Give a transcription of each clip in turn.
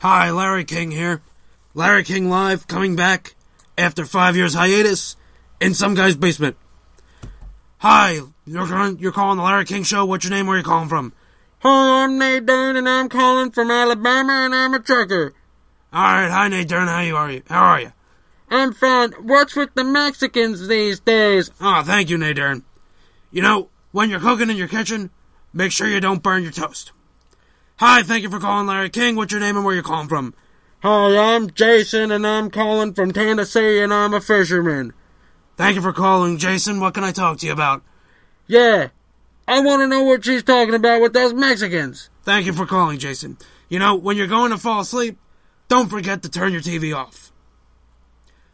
King here. Larry King Live coming back after five years hiatus in some guy's basement. Hi, you're calling, you're calling the Larry King Show. What's your name? Where are you calling from? Hi, I'm Nate Dern, and I'm calling from Alabama, and I'm a trucker. All right, hi Nate Dern. How you are you? How are you? I'm fine. What's with the Mexicans these days? Oh, thank you, Nate Dern. You know, when you're cooking in your kitchen, make sure you don't burn your toast. Hi, thank you for calling Larry King. What's your name and where you calling from? Hi, I'm Jason, and I'm calling from Tennessee, and I'm a fisherman. Thank you for calling, Jason. What can I talk to you about? Yeah, I want to know what she's talking about with those Mexicans. Thank you for calling, Jason. You know, when you're going to fall asleep, don't forget to turn your TV off.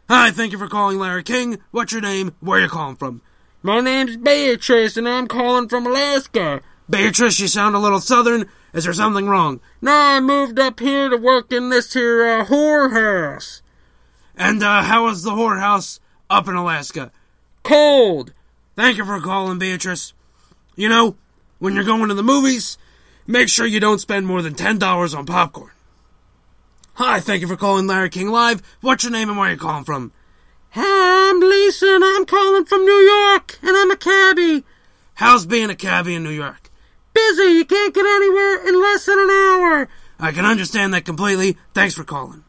Hi, thank you for calling Larry King. What's your name? Where you calling from? My name's Beatrice, and I'm calling from Alaska. Beatrice, you sound a little southern. Is there something wrong? No, I moved up here to work in this here uh, whorehouse. And uh, how is the whorehouse up in Alaska? Cold. Thank you for calling, Beatrice. You know, when you're going to the movies, make sure you don't spend more than $10 on popcorn. Hi, thank you for calling Larry King Live. What's your name and where are you calling from? Hi, I'm Lisa, and I'm calling from New York, and I'm a cabbie. How's being a cabbie in New York? Busy, you can't get anywhere in less than an hour. I can understand that completely. Thanks for calling.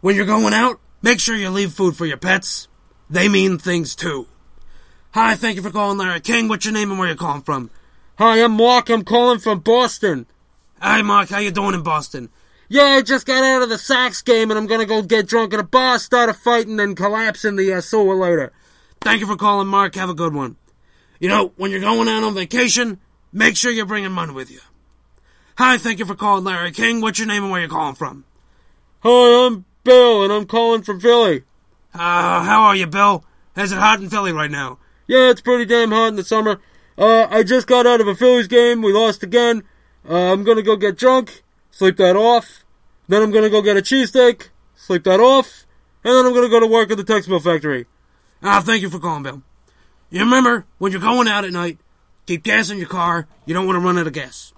When you're going out, make sure you leave food for your pets. They mean things too. Hi, thank you for calling Larry King. What's your name and where you calling from? Hi, I'm Mark. I'm calling from Boston. Hi, Mark. How you doing in Boston? Yeah, I just got out of the Sox game, and I'm gonna go get drunk at a bar, start a fight, and then collapse in the uh, sewer later. Thank you for calling, Mark. Have a good one. You know, when you're going out on vacation, make sure you're bringing money with you. Hi, thank you for calling Larry King. What's your name and where you calling from? Hi, I'm Bill, and I'm calling from Philly. Uh, how are you, Bill? Is it hot in Philly right now? Yeah, it's pretty damn hot in the summer. Uh, I just got out of a Phillies game. We lost again. Uh, I'm gonna go get drunk, sleep that off. Then I'm gonna go get a cheesesteak, sleep that off. And then I'm gonna go to work at the textile factory. Ah, thank you for calling, Bill. You remember, when you're going out at night, keep gas in your car. You don't want to run out of gas.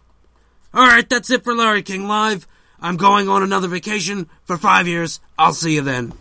Alright, that's it for Larry King Live. I'm going on another vacation for five years. I'll see you then.